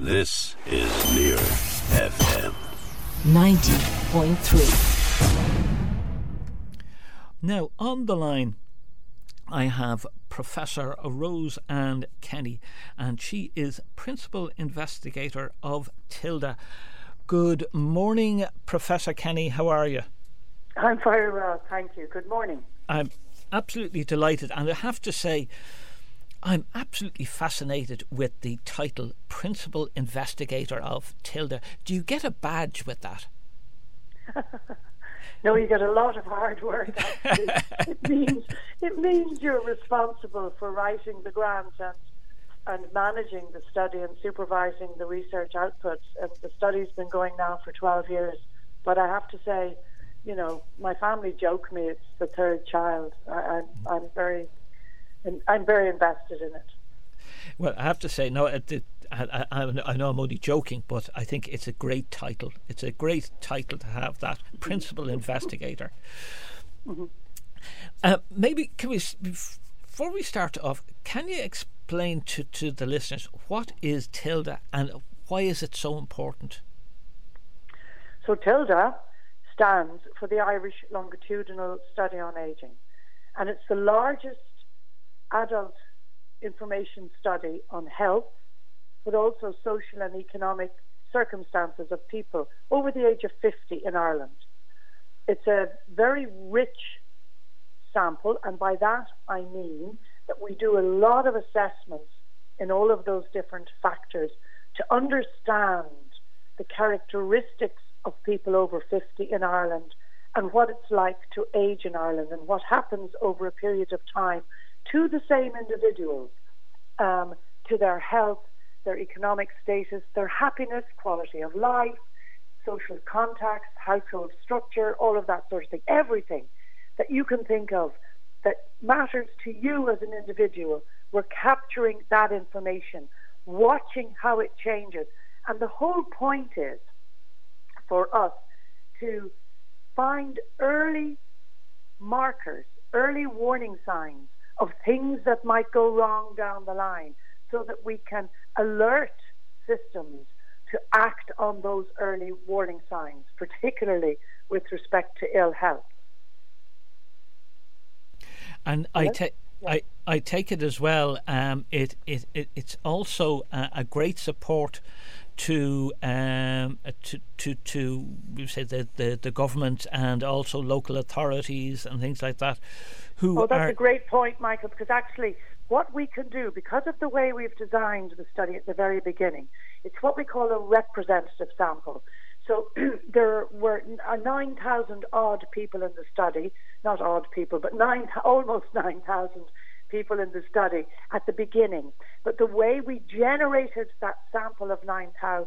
This is Near FM. 90.3. Now, on the line, I have Professor Rose Anne Kenny, and she is Principal Investigator of Tilda. Good morning, Professor Kenny. How are you? I'm very well, thank you. Good morning. I'm absolutely delighted, and I have to say, I'm absolutely fascinated with the title Principal Investigator of Tilda. Do you get a badge with that? no, you get a lot of hard work. it means it means you're responsible for writing the grant and and managing the study and supervising the research outputs. And the study's been going now for 12 years. But I have to say, you know, my family joke me it's the third child. I, I'm, I'm very, I'm very invested in it. Well, I have to say, no, it, I, I, I, know I'm only joking, but I think it's a great title. It's a great title to have that principal investigator. Mm-hmm. Uh, maybe can we before we start off? Can you explain to, to the listeners what is TILDA and why is it so important? So TILDA stands for the Irish Longitudinal Study on Aging, and it's the largest adult information study on health, but also social and economic circumstances of people over the age of 50 in Ireland. It's a very rich sample, and by that I mean that we do a lot of assessments in all of those different factors to understand the characteristics of people over 50 in Ireland and what it's like to age in Ireland and what happens over a period of time to the same individuals, um, to their health, their economic status, their happiness, quality of life, social contacts, household structure, all of that sort of thing. Everything that you can think of that matters to you as an individual, we're capturing that information, watching how it changes. And the whole point is for us to find early markers, early warning signs of things that might go wrong down the line so that we can alert systems to act on those early warning signs, particularly with respect to ill health. And I take. I, I take it as well. Um, it, it, it it's also a, a great support to um, to to to we say the, the the government and also local authorities and things like that. Who oh, that's are, a great point, Michael. Because actually, what we can do because of the way we've designed the study at the very beginning, it's what we call a representative sample. So there were 9,000 odd people in the study, not odd people, but nine, almost 9,000 people in the study at the beginning. But the way we generated that sample of 9,000,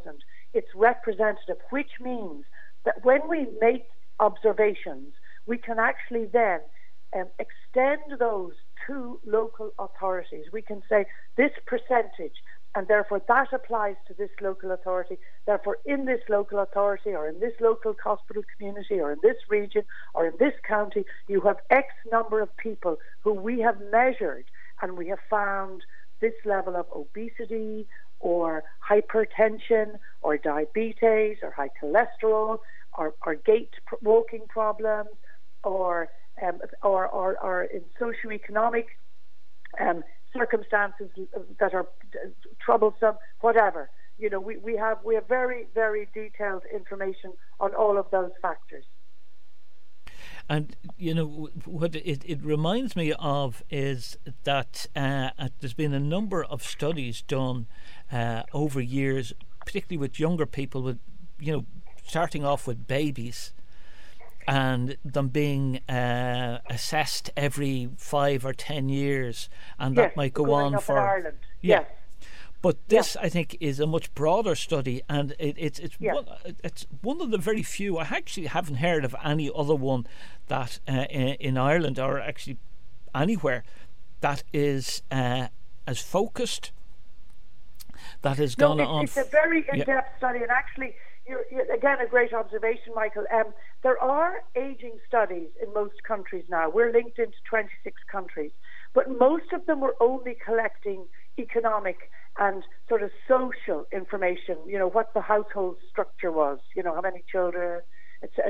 it's representative, which means that when we make observations, we can actually then um, extend those to local authorities. We can say this percentage and therefore that applies to this local authority. Therefore, in this local authority, or in this local hospital community, or in this region, or in this county, you have X number of people who we have measured and we have found this level of obesity, or hypertension, or diabetes, or high cholesterol, or, or gait walking problems, or um, or, or, or in socioeconomic um, circumstances that are troublesome, whatever. You know, we, we have we have very very detailed information on all of those factors. And you know what it, it reminds me of is that uh, there's been a number of studies done uh, over years, particularly with younger people, with you know starting off with babies, and them being uh, assessed every five or ten years, and yes, that might go on for Ireland. Yeah. Yes. But this, I think, is a much broader study, and it, it's it's Yeah. one, it's one of the very few. I actually haven't heard of any other one that uh, in in Ireland or actually anywhere that is uh, as focused. That has No, gone on. it's a very in-depth study, and actually, you're, you're, again, a great observation, Michael. Um, there are aging studies in most countries now. We're linked into 26 countries, but most of them were only collecting economic and sort of social information, you know, what the household structure was, you know, how many children,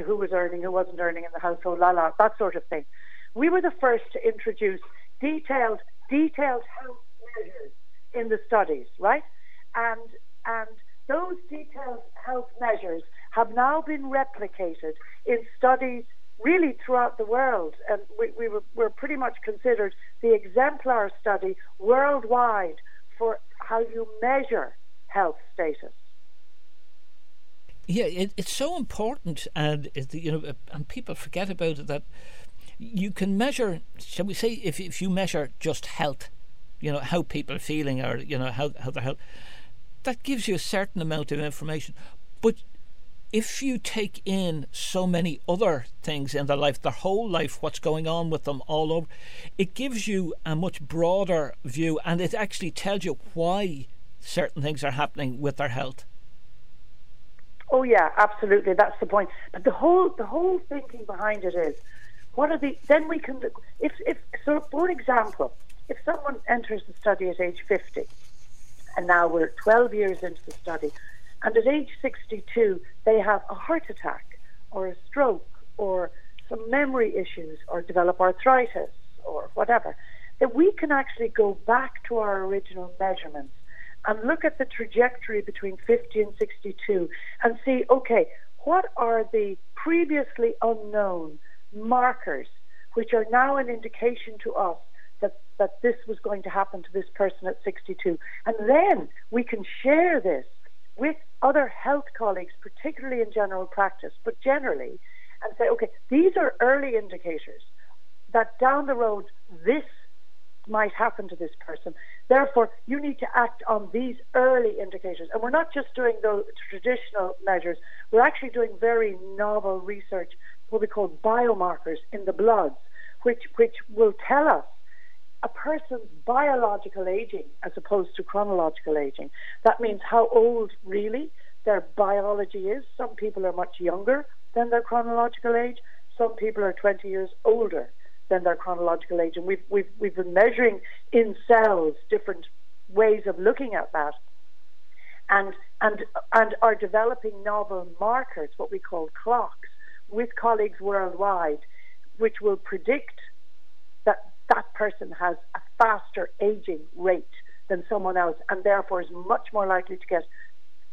who was earning, who wasn't earning in the household, la la, that sort of thing. We were the first to introduce detailed, detailed health measures in the studies, right? And and those detailed health measures have now been replicated in studies really throughout the world. And we, we were, were pretty much considered the exemplar study worldwide for how you measure health status. Yeah, it, it's so important, and you know, and people forget about it that you can measure. Shall we say, if if you measure just health, you know how people are feeling, or you know how how their health, that gives you a certain amount of information. But if you take in so many other things in their life, their whole life, what's going on with them all over, it gives you a much broader view and it actually tells you why certain things are happening with their health. Oh yeah, absolutely. That's the point. But the whole the whole thinking behind it is, what are the then we can if if so for example, if someone enters the study at age fifty, and now we're twelve years into the study, and at age 62, they have a heart attack or a stroke or some memory issues or develop arthritis or whatever, that we can actually go back to our original measurements and look at the trajectory between 50 and 62 and see, okay, what are the previously unknown markers which are now an indication to us that, that this was going to happen to this person at 62? And then we can share this with other health colleagues, particularly in general practice, but generally, and say, okay, these are early indicators that down the road this might happen to this person. Therefore, you need to act on these early indicators. And we're not just doing the traditional measures, we're actually doing very novel research, what we call biomarkers in the bloods, which, which will tell us a person's biological aging as opposed to chronological aging. That means how old really their biology is. Some people are much younger than their chronological age. Some people are 20 years older than their chronological age. And we've, we've, we've been measuring in cells different ways of looking at that. And, and, and are developing novel markers, what we call clocks, with colleagues worldwide, which will predict that that person has a faster aging rate than someone else and therefore is much more likely to get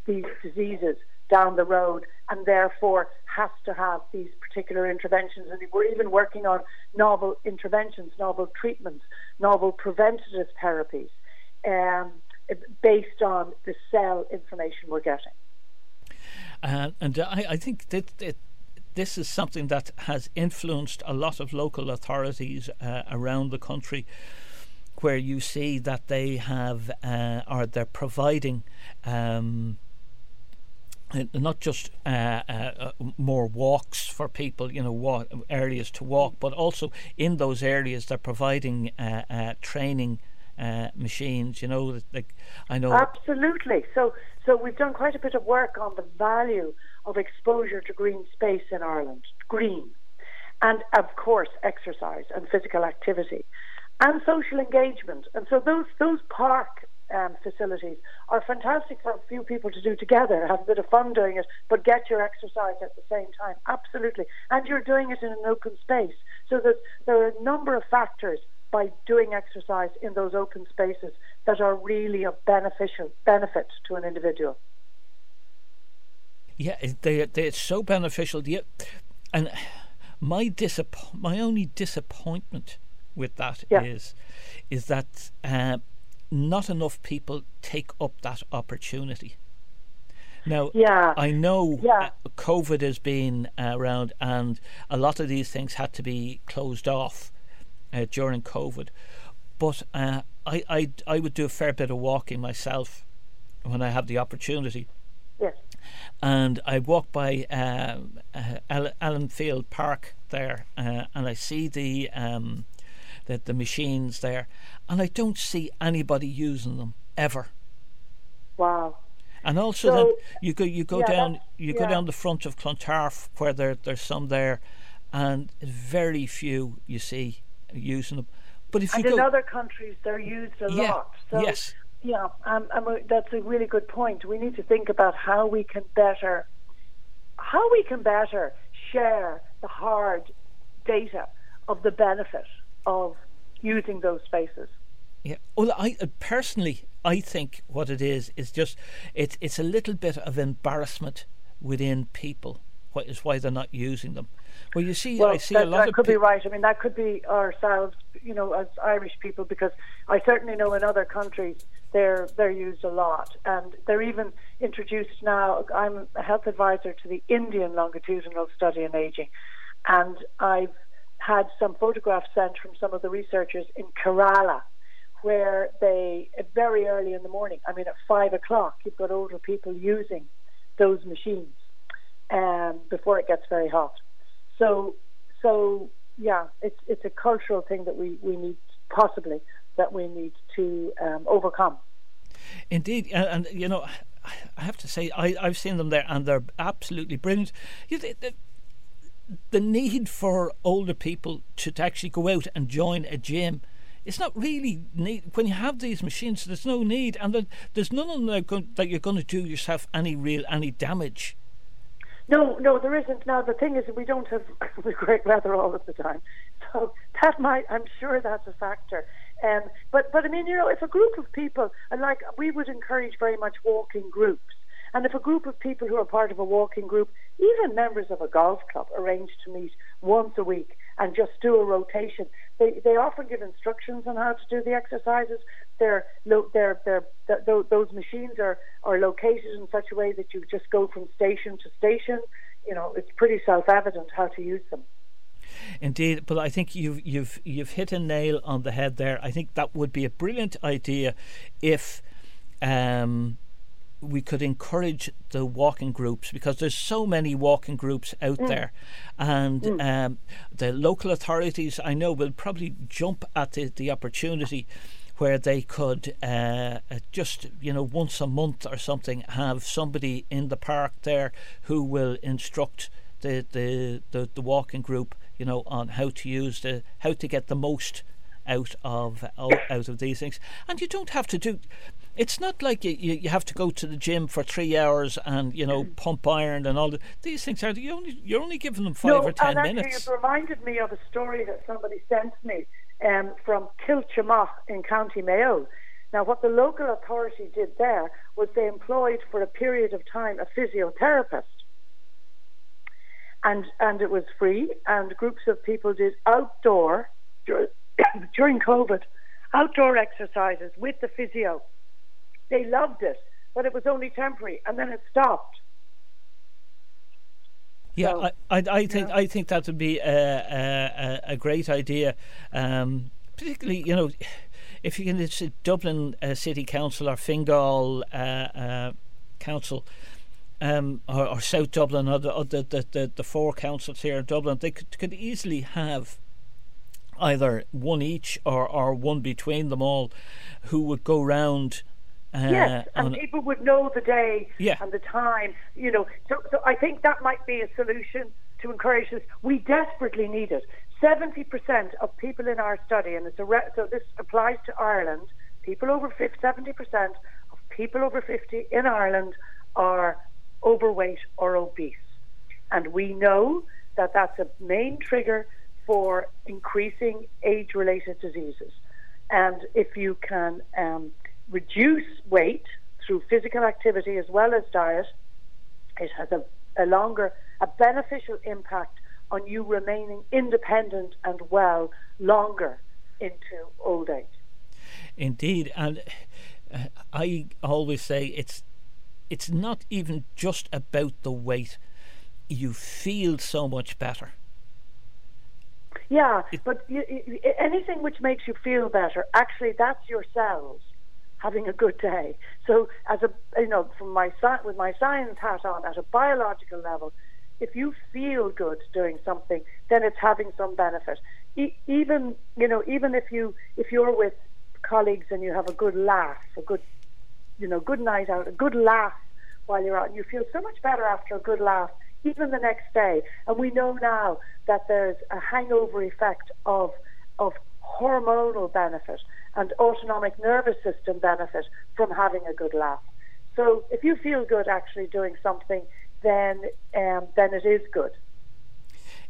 these diseases down the road and therefore has to have these particular interventions. And we're even working on novel interventions, novel treatments, novel preventative therapies um, based on the cell information we're getting. Uh, and I, I think that, that this is something that has influenced a lot of local authorities uh, around the country where you see that they have uh, or they're providing um, not just uh, uh, more walks for people, you know, areas to walk, but also in those areas they're providing uh, uh, training uh, machines. You know, like I know absolutely. So, so we've done quite a bit of work on the value of exposure to green space in Ireland, green, and of course exercise and physical activity, and social engagement. And so those those park um, facilities are fantastic for a few people to do together, have a bit of fun doing it, but get your exercise at the same time. Absolutely, and you're doing it in an open space. So that there are a number of factors by doing exercise in those open spaces that are really of beneficial benefit to an individual. Yeah, they, they, it's so beneficial. Yeah, and my disapp- my only disappointment with that yeah. is, is that uh, not enough people take up that opportunity. Now, yeah. I know yeah. Uh, COVID has been around, and a lot of these things had to be closed off uh, during COVID. But uh, I, I, I would do a fair bit of walking myself when I have the opportunity. And I walk by uh, uh, Ellenfield Park there, uh, and I see the, um, the the machines there, and I don't see anybody using them ever. Wow. And also, so, then you go you go yeah, down you yeah. go down the front of Clontarf where there there's some there, and very few you see using them. But if and you in go, other countries, they're used a yeah, lot. So yes. Yeah, um, that's a really good point. We need to think about how we can better, how we can better share the hard data of the benefit of using those spaces. Yeah. Well, I uh, personally, I think what it is is just it's it's a little bit of embarrassment within people. What is why they're not using them? Well, you see, well, I see that, a lot that of could pe- be right. I mean, that could be ourselves, you know, as Irish people, because I certainly know in other countries they're they're used a lot, and they're even introduced now. I'm a health advisor to the Indian longitudinal study in aging, and I've had some photographs sent from some of the researchers in Kerala, where they very early in the morning, I mean at five o'clock, you've got older people using those machines um, before it gets very hot. So, so yeah, it's it's a cultural thing that we, we need possibly that we need to um, overcome. Indeed, and, and, you know, I have to say I I've seen them there, and they're absolutely brilliant. You, the, the, the need for older people to, to actually go out and join a gym it's not really need when you have these machines. There's no need, and there's none of them that you're going to do yourself any real any damage. No, no, there isn't. Now the thing is, we don't have the great weather all of the time, so that might. I'm sure that's a factor. Um, but but I mean, you know, if a group of people, and like we would encourage very much walking groups, and if a group of people who are part of a walking group, even members of a golf club, arrange to meet once a week and just do a rotation, they, they often give instructions on how to do the exercises. They're, they're, they're, they're, those machines are, are located in such a way that you just go from station to station. You know, it's pretty self-evident how to use them. Indeed, but I think you've you've you've hit a nail on the head there. I think that would be a brilliant idea if um, we could encourage the walking groups because there's so many walking groups out mm. there, and mm. um, the local authorities I know will probably jump at the, the opportunity where they could uh, uh, just you know once a month or something have somebody in the park there who will instruct the the, the, the walking group you know on how to use the how to get the most out of out of these things and you don't have to do it's not like you, you have to go to the gym for three hours and you know pump iron and all the, these things are you only you're only giving them five no, or ten and actually minutes. It reminded me of a story that somebody sent me um, from Kiltimagh in County Mayo. Now, what the local authority did there was they employed for a period of time a physiotherapist. And, and it was free, and groups of people did outdoor, during COVID, outdoor exercises with the physio. They loved it, but it was only temporary, and then it stopped. Yeah, so, I, I, I, think yeah. I think that would be a, a, a great idea, um, particularly you know, if you can, it's Dublin uh, City Council or Fingal uh, uh, Council. Um, or, or, South Dublin, or, the, or the, the, the, the, four councils here in Dublin, they could, could easily have either one each or, or one between them all who would go round uh, yes, and people would know the day yeah. and the time. You know, so, so I think that might be a solution to encourage this. We desperately need it. Seventy percent of people in our study, and it's a re- so this applies to Ireland. People over 50, 70 percent of people over fifty in Ireland are overweight or obese, and we know that that's a main trigger for increasing age-related diseases. And if you can um, reduce weight through physical activity as well as diet, it has a, a longer, a beneficial impact on you remaining independent and well longer into old age. Indeed, and uh, I always say it's it's not even just about the weight. You feel so much better. Yeah, but you, anything which makes you feel better, actually, that's your cells having a good day. So, as a you know, from my with my science hat on, at a biological level, if you feel good doing something, then it's having some benefit. E- even you know, even if you if you're with colleagues and you have a good laugh, a good you know, good night out, a good laugh while you're out, you feel so much better after a good laugh, even the next day. And we know now that there's a hangover effect of of hormonal benefit and autonomic nervous system benefit from having a good laugh. So if you feel good actually doing something, then um, then it is good.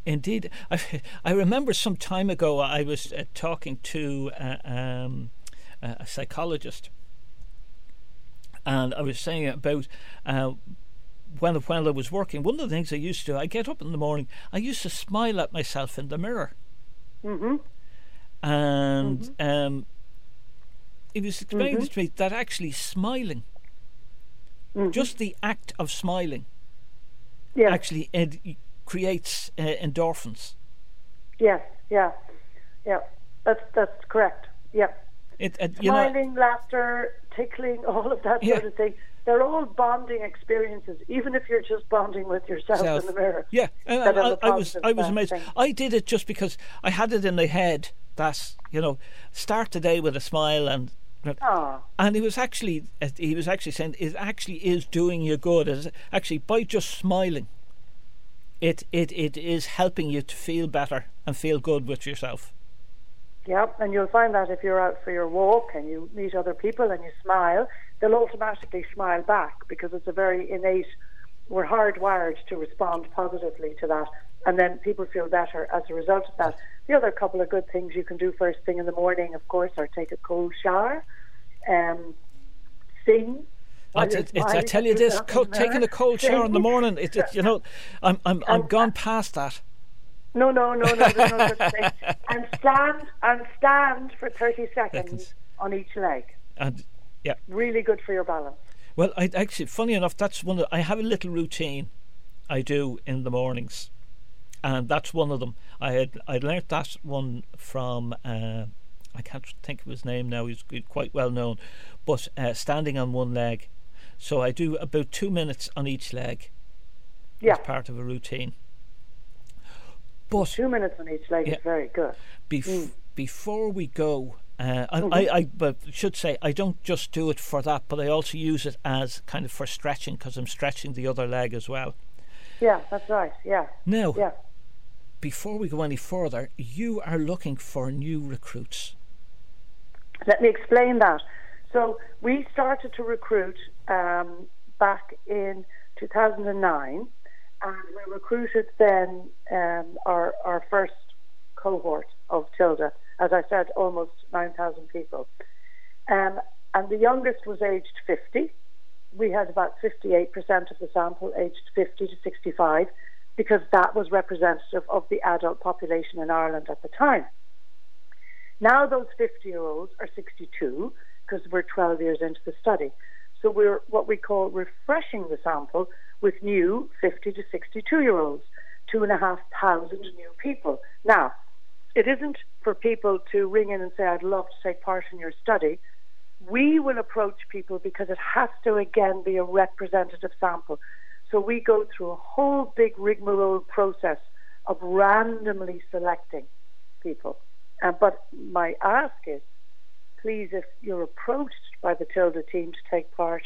Indeed, I, I remember some time ago I was uh, talking to uh, um, a psychologist, and I was saying about uh, when when I was working. One of the things I used to, I get up in the morning, I used to smile at myself in the mirror, hmm and Mm-hmm. um, it was explained Mhm. to me that actually smiling, Mhm. just the act of smiling, Yeah. actually ed- creates uh, endorphins. Yes. Yeah. Yeah. That's that's correct. Yeah. It, uh, you know, Smiling, laughter, tickling, all of that Yeah. sort of thing. They're all bonding experiences, even if you're just bonding with yourself Self. in the mirror. Yeah, and I, I, was I was amazed. thing. I did it just because I had it in my head that you know start the day with a smile and Ah, and he was actually he was actually saying it actually is doing you good. It's actually by just smiling, it it it is helping you to feel better and feel good with yourself. Yeah, and you'll find that if you're out for your walk and you meet other people and you smile, they'll automatically smile back because it's a very innate. We're hardwired to respond positively to that, and then people feel better as a result of that. The other couple of good things you can do first thing in the morning, of course, are take a cold shower, um, sing. I, while you're it's, it's, I tell you this: co- taking a cold shower in the morning, it, it, you know, I'm I'm I'm gone past that. No, no, no, no, there's no such thing. And stand and stand for 30 seconds Seconds. on each leg. And yeah, Really good for your balance. Well, I actually, funny enough, that's one. Of, I have a little routine I do in the mornings, and that's one of them. I had I learnt that one from uh, I can't think of his name now. He's quite well known, but uh, standing on one leg. So I do about two minutes on each leg Yeah, as part of a routine. But two minutes on each leg Yeah. is very good. bef- before we go, uh, I, Mhm. I, I but should say I don't just do it for that, but I also use it as kind of for stretching because I'm stretching the other leg as well. Yeah, that's right. Yeah, Now, yeah. before we go any further, you are looking for new recruits. Let me explain that. So we started to recruit um, back in 2009, and we recruited then um, our our first cohort of Tilda. As I said, almost 9,000 people, um, and the youngest was aged 50. We had about 58% of the sample aged 50 to 65, because that was representative of the adult population in Ireland at the time. Now those 50 year olds are 62 because we're 12 years into the study. So we're what we call refreshing the sample with new 50 to 62 year olds, two and a half thousand new people. Now, it isn't for people to ring in and say, I'd love to take part in your study. We will approach people because it has to again be a representative sample. So we go through a whole big rigmarole process of randomly selecting people. Uh, but my ask is, please, if you're approached by the Tilda team to take part,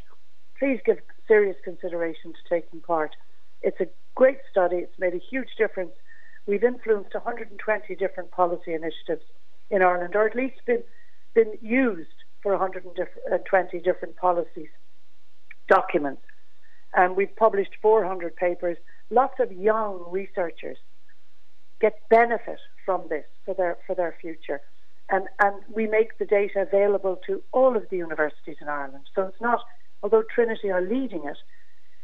please give serious consideration to taking part. It's a great study. It's made a huge difference. We've influenced 120 different policy initiatives in Ireland, or at least been been used for 120 different policies documents. And we've published 400 papers. Lots of young researchers get benefit from this for their for their future. And and we make the data available to all of the universities in Ireland. So it's not although Trinity are leading it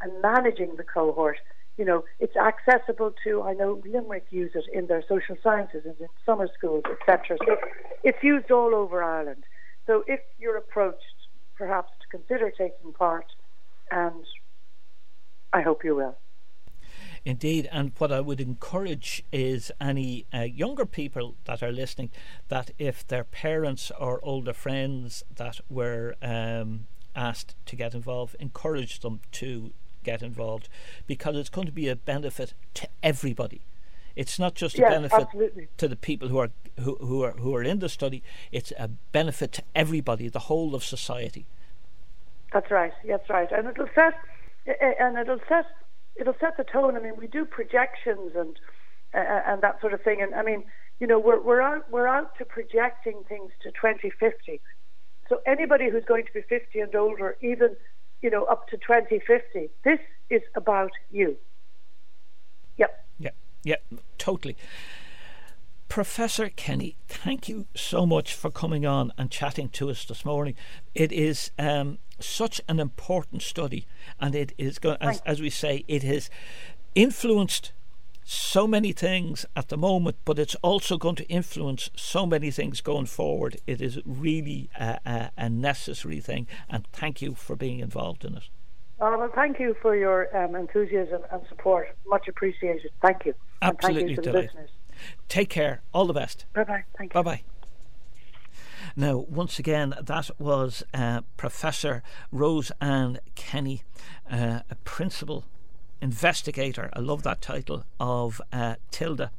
and managing the cohort, you know, it's accessible to I know Limerick use it in their social sciences and in summer schools, etc. So it's used all over Ireland. So if you're approached perhaps to consider taking part and I hope you will. Indeed, and what I would encourage is any uh, younger people that are listening that if their parents or older friends that were um, asked to get involved, encourage them to get involved because it's going to be a benefit to everybody. It's not just a Yes, benefit absolutely. to the people who are who, who are who are in the study. It's a benefit to everybody, the whole of society. That's right. That's right. And it'll set and it'll set it'll set the tone. I mean, we do projections and uh, and that sort of thing. And I mean, you know, we're we're out we're out to projecting things to 2050. So anybody who's going to be 50 and older, even you know up to 2050, this is about you. Yep. Yeah. Yeah. Totally. Professor Kenny, thank you so much for coming on and chatting to us this morning. It is um, such an important study, and it is going, as, as we say, it has influenced so many things at the moment, but it's also going to influence so many things going forward. It is really a, a, a necessary thing, and thank you for being involved in it. Oh, well, thank you for your um, enthusiasm and support. Much appreciated. Thank you. Absolutely and thank you to the listeners. Take care. All the best. Bye bye. Thank you. Bye bye. Now, once again, that was uh, Professor Rose Anne Kenny, uh, a principal investigator. I love that title of uh, Tilda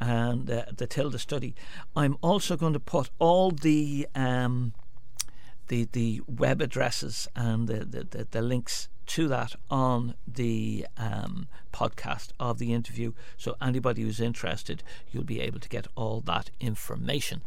and uh, the Tilda study. I'm also going to put all the um, the the web addresses and the the, the, the links to that on the um, podcast of the interview. So anybody who's interested, you'll be able to get all that information.